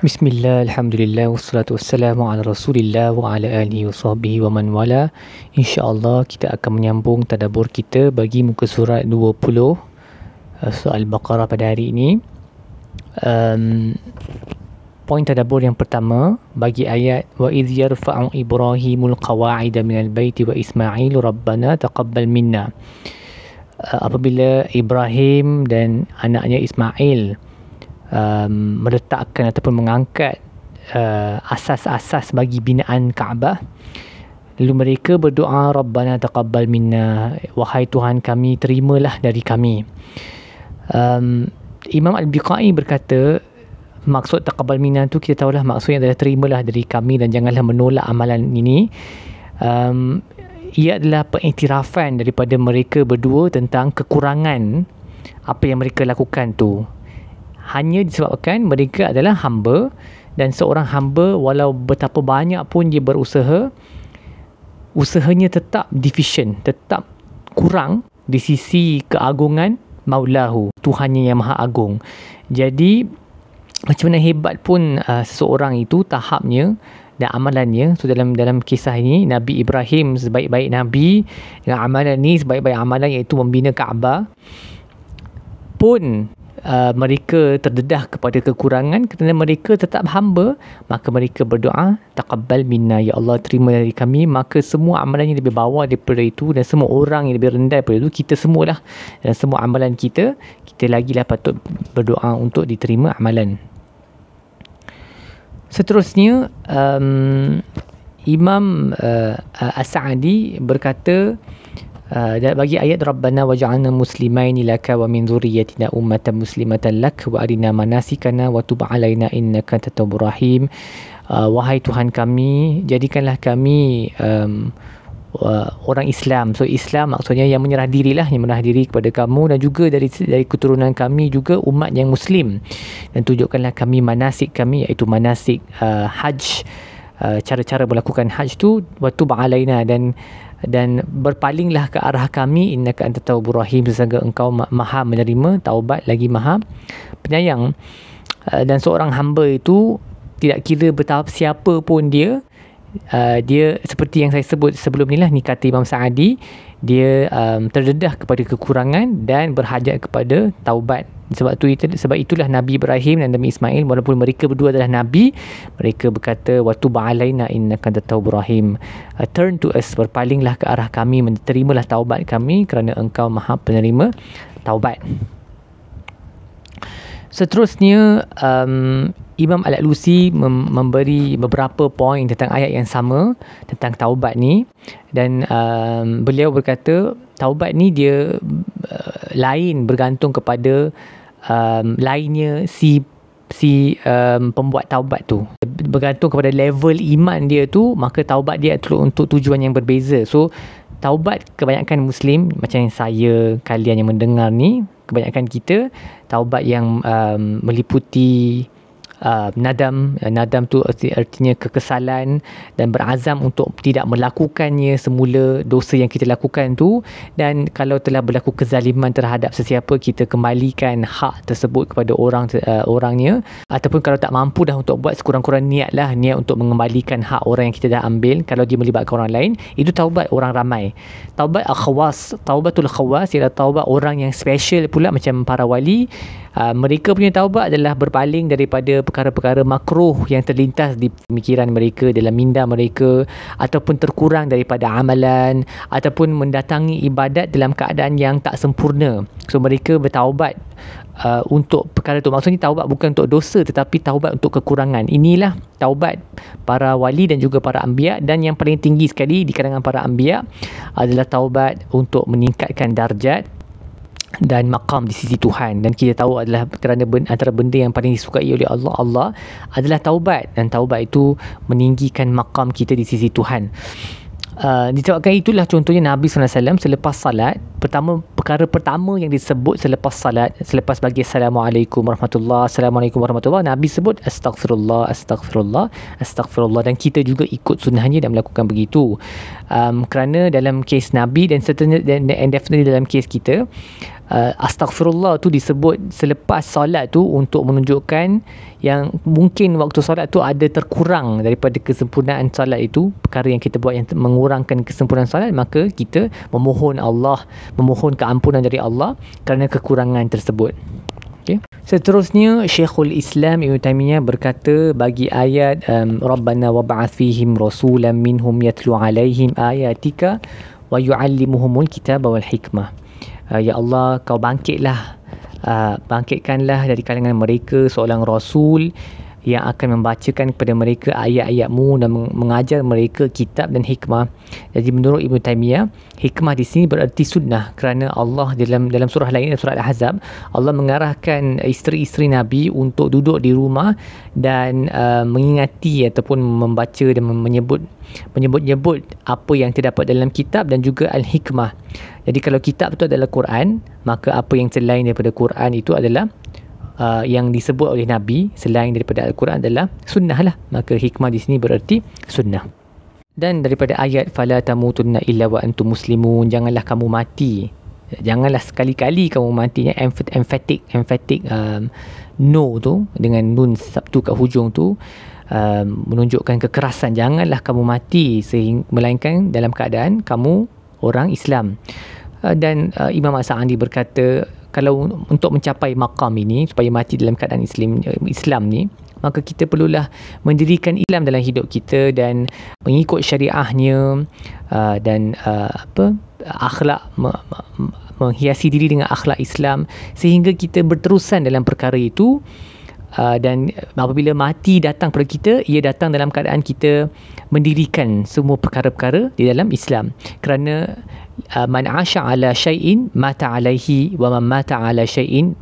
Bismillah, Alhamdulillah, wassalatu wassalamu ala rasulillah wa ala alihi wa sahbihi wa man wala. InsyaAllah kita akan menyambung tadabur kita bagi muka surat 20 uh, Soal Baqarah pada hari ini. Um, Poin tadabur yang pertama bagi ayat Wa idh yarfa'u Ibrahimul qawa'ida minal baiti wa Ismail Rabbana taqabbal minna. Uh, Apabila Ibrahim dan anaknya Ismail um, meletakkan ataupun mengangkat uh, asas-asas bagi binaan Kaabah. Lalu mereka berdoa Rabbana taqabbal minna wahai Tuhan kami terimalah dari kami. Um, Imam Al-Biqai berkata maksud taqabbal minna tu kita tahulah maksudnya adalah terimalah dari kami dan janganlah menolak amalan ini. Um, ia adalah pengiktirafan daripada mereka berdua tentang kekurangan apa yang mereka lakukan tu hanya disebabkan mereka adalah hamba dan seorang hamba walau betapa banyak pun dia berusaha usahanya tetap deficient tetap kurang di sisi keagungan maulahu Tuhannya yang maha agung. Jadi macam mana hebat pun uh, seseorang itu tahapnya dan amalannya so dalam dalam kisah ini Nabi Ibrahim sebaik-baik nabi dengan amalan ini sebaik-baik amalan iaitu membina Kaabah pun uh, mereka terdedah kepada kekurangan kerana mereka tetap hamba maka mereka berdoa taqabbal minna ya Allah terima dari kami. Maka semua amalan yang lebih bawah daripada itu dan semua orang yang lebih rendah daripada itu kita semualah. Dan semua amalan kita kita lagi lah patut berdoa untuk diterima amalan. Seterusnya um, Imam uh, As-Sa'adi berkata Uh, bagi ayat Rabbana waj'alna muslimaini laka wa min dhurriyyatina ummatan muslimatan lak wa arina manasikana wa tub alaina innaka tawwabur rahim. Uh, wahai Tuhan kami jadikanlah kami um, uh, orang Islam. So Islam maksudnya yang menyerah dirilah yang menyerah diri kepada kamu dan juga dari dari keturunan kami juga umat yang muslim. Dan tunjukkanlah kami manasik kami iaitu manasik uh, haj uh, cara-cara melakukan haj tu waktu ba'alaina dan dan berpalinglah ke arah kami innaka anta tawwabur rahim sesungguhnya engkau maha menerima taubat lagi maha penyayang. Uh, dan seorang hamba itu tidak kira betapa siapa pun dia uh, dia seperti yang saya sebut sebelum ni lah ni kata Imam Sa'adi dia um, terdedah kepada kekurangan dan berhajat kepada taubat sebab tu itu sebab itulah Nabi Ibrahim dan Nabi Ismail walaupun mereka berdua adalah nabi mereka berkata waktu ba'alaina innaka tawwabur rahim. Uh, turn to us berpalinglah ke arah kami menerimalah taubat kami kerana engkau maha penerima taubat. Seterusnya um, Imam Al-Alusi mem- memberi beberapa poin tentang ayat yang sama tentang taubat ni. Dan um, beliau berkata taubat ni dia uh, lain bergantung kepada um, lainnya si si um, pembuat taubat tu. Bergantung kepada level iman dia tu maka taubat dia untuk tujuan yang berbeza. So taubat kebanyakan muslim macam yang saya kalian yang mendengar ni kebanyakan kita taubat yang um, meliputi uh, nadam uh, nadam tu artinya kekesalan dan berazam untuk tidak melakukannya semula dosa yang kita lakukan tu. Dan kalau telah berlaku kezaliman terhadap sesiapa kita kembalikan hak tersebut kepada orang uh, orangnya. Ataupun kalau tak mampu dah untuk buat sekurang-kurang niatlah niat untuk mengembalikan hak orang yang kita dah ambil kalau dia melibatkan orang lain itu taubat orang ramai. Taubat al-khawas. Taubatul khawas ialah taubat orang yang special pula macam para wali uh, mereka punya taubat adalah berpaling daripada perkara-perkara makruh yang terlintas di pemikiran mereka dalam minda mereka ataupun terkurang daripada amalan ataupun mendatangi ibadat dalam keadaan yang tak sempurna. So mereka bertaubat uh, untuk perkara itu maksudnya taubat bukan untuk dosa tetapi taubat untuk kekurangan. Inilah taubat para wali dan juga para anbiya dan yang paling tinggi sekali di kalangan para anbiya adalah taubat untuk meningkatkan darjat dan makam di sisi Tuhan. Dan kita tahu adalah kerana ben, antara benda yang paling disukai oleh Allah Allah adalah taubat. Dan taubat itu meninggikan makam kita di sisi Tuhan. Uh, disebabkan itulah contohnya Nabi SAW selepas salat pertama perkara pertama yang disebut selepas salat selepas bagi Assalamualaikum warahmatullahi Assalamualaikum warahmatullahi Nabi sebut Astaghfirullah Astaghfirullah Astaghfirullah. Dan kita juga ikut sunnahnya dan melakukan begitu. Um, kerana dalam kes Nabi dan certainly dan, and definitely dalam kes kita uh, astaghfirullah tu disebut selepas solat tu untuk menunjukkan yang mungkin waktu solat tu ada terkurang daripada kesempurnaan solat itu. Perkara yang kita buat yang mengurangkan kesempurnaan solat maka kita memohon Allah memohon keampunan dari Allah kerana kekurangan tersebut. Okay. seterusnya Syekhul Islam Ibn Taymiyah berkata bagi ayat um, Rabbana wa ba'ath fihim rasulan minhum yatlu alaihim ayatika wa yu'allimuhumul kitab wal hikmah uh, ya Allah kau bangkitlah. Uh, bangkitkanlah dari kalangan mereka seorang rasul yang akan membacakan kepada mereka ayat-ayatmu dan mengajar mereka kitab dan hikmah. Jadi menurut Ibn Taymiyah, hikmah di sini bererti sunnah kerana Allah dalam dalam surah lain surah Al-Ahzab, Allah mengarahkan isteri-isteri Nabi untuk duduk di rumah dan uh, mengingati ataupun membaca dan menyebut menyebut-nyebut apa yang terdapat dalam kitab dan juga al-hikmah. Jadi kalau kitab itu adalah Quran, maka apa yang selain daripada Quran itu adalah uh, yang disebut oleh Nabi selain daripada Al-Quran adalah sunnah lah. Maka hikmah di sini bererti sunnah. Dan daripada ayat fala tamutunna illa wa antum muslimun janganlah kamu mati. Janganlah sekali-kali kamu matinya emphatic emphatic um, no tu dengan nun sabtu kat hujung tu um, menunjukkan kekerasan janganlah kamu mati sehingga melainkan dalam keadaan kamu orang Islam. Uh, dan uh, Imam As-Sa'andi berkata kalau untuk mencapai makam ini supaya mati dalam keadaan Islam Islam ni maka kita perlulah mendirikan Islam dalam hidup kita dan mengikut syariahnya uh, dan uh, apa akhlak me, me, menghiasi diri dengan akhlak Islam sehingga kita berterusan dalam perkara itu uh, dan apabila mati datang pada kita ia datang dalam keadaan kita mendirikan semua perkara-perkara di dalam Islam. Kerana uh, man asha ala syai'in mata alaihi wa man mata ala syai'in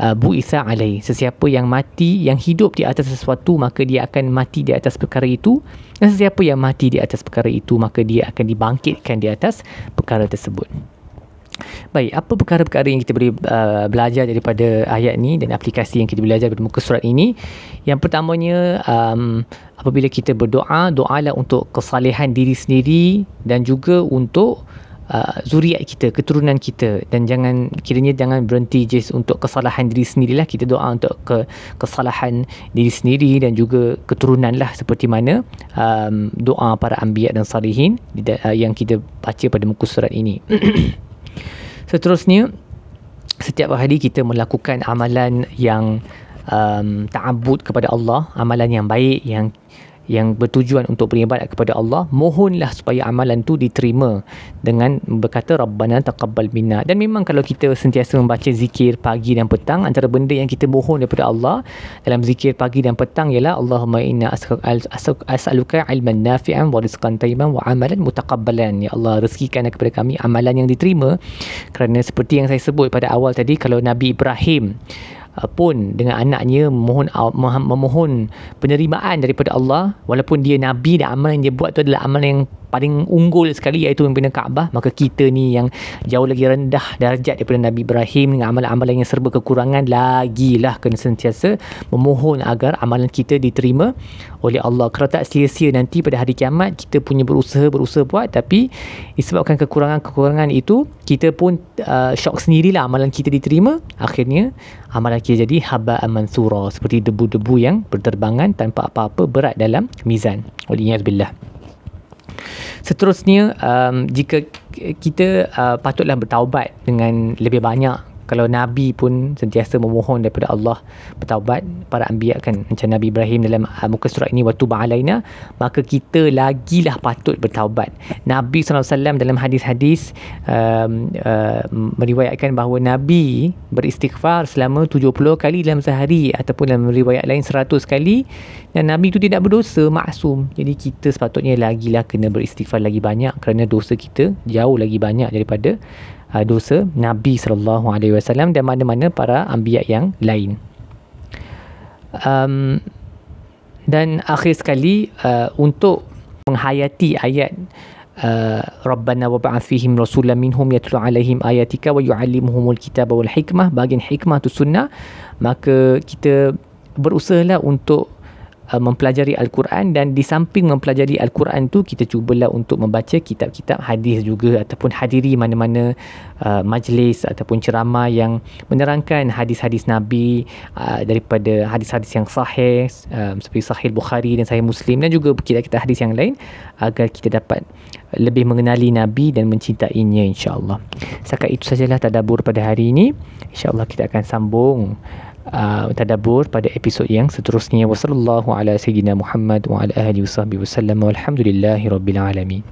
uh, bu'itha alai sesiapa yang mati yang hidup di atas sesuatu maka dia akan mati di atas perkara itu. Dan sesiapa yang mati di atas perkara itu maka dia akan dibangkitkan di atas perkara tersebut Baik, apa perkara-perkara yang kita boleh uh, belajar daripada ayat ni dan aplikasi yang kita belajar daripada muka surat ini? Yang pertamanya, um, apabila kita berdoa, doalah untuk kesalehan diri sendiri dan juga untuk uh, zuriat kita, keturunan kita dan jangan kiranya jangan berhenti just untuk kesalahan diri sendirilah kita doa untuk ke kesalahan diri sendiri dan juga keturunan lah seperti mana um, doa para anbiya dan salihin uh, yang kita baca pada muka surat ini. Seterusnya setiap hari kita melakukan amalan yang um, ta'abbud kepada Allah, amalan yang baik yang yang bertujuan untuk beribadat kepada Allah mohonlah supaya amalan tu diterima dengan berkata rabbana taqabbal minna. Dan memang kalau kita sentiasa membaca zikir pagi dan petang antara benda yang kita mohon daripada Allah dalam zikir pagi dan petang ialah Allahumma inna as'aluka ilman nafi'an wa rizqan tayyiban wa amalan mutaqabbalan. Ya Allah rezekikan kepada kami amalan yang diterima. Kerana seperti yang saya sebut pada awal tadi kalau Nabi Ibrahim Uh, pun dengan anaknya memohon memohon penerimaan daripada Allah. Walaupun dia nabi dan amal yang dia buat tu adalah amal yang paling unggul sekali iaitu membina Kaabah. Maka kita ni yang jauh lagi rendah darjat daripada Nabi Ibrahim dengan amalan-amalan yang serba kekurangan lagilah kena sentiasa memohon agar amalan kita diterima oleh Allah. Kalau tak sia-sia nanti pada hari kiamat kita punya berusaha berusaha buat. Tapi disebabkan kekurangan-kekurangan itu kita pun uh, syok sendirilah amalan kita diterima. Akhirnya amalan kita jadi haba amansura seperti debu-debu yang berterbangan tanpa apa-apa berat dalam mizan. Billah Seterusnya um, jika kita uh, patutlah bertaubat dengan lebih banyak kalau Nabi pun sentiasa memohon daripada Allah bertaubat para anbiya kan macam Nabi Ibrahim dalam uh, muka surat ini waktu ba'alaina maka kita lagilah patut bertaubat. Nabi SAW dalam hadis-hadis um, uh, meriwayatkan bahawa Nabi beristighfar selama 70 kali dalam sehari ataupun dalam riwayat lain 100 kali dan Nabi itu tidak berdosa maksum. Jadi kita sepatutnya lagilah kena beristighfar lagi banyak kerana dosa kita jauh lagi banyak daripada uh, dosa Nabi sallallahu alaihi wasallam dan mana-mana para anbiya yang lain. Um, dan akhir sekali uh, untuk menghayati ayat uh, Rabbana wa ba'ath fihim rasulan minhum yatlu alaihim ayatika wa yu'allimuhumul kitaba wal hikmah bagian hikmah tu sunnah maka kita berusahalah untuk uh, mempelajari Al-Quran dan di samping mempelajari Al-Quran tu kita cubalah untuk membaca kitab-kitab hadis juga ataupun hadiri mana-mana uh, majlis ataupun ceramah yang menerangkan hadis-hadis Nabi uh, daripada hadis-hadis yang sahih uh, seperti Sahih Bukhari dan Sahih Muslim dan juga kitab-kitab hadis yang lain agar kita dapat lebih mengenali Nabi dan mencintainya insya-Allah. Setakat itu sajalah tadabbur pada hari ini. Insya-Allah kita akan sambung uh, tadabbur pada episod yang seterusnya. Wassallallahu ala sayyidina Muhammad wa ala alihi wasallam walhamdulillahi rabbil alamin.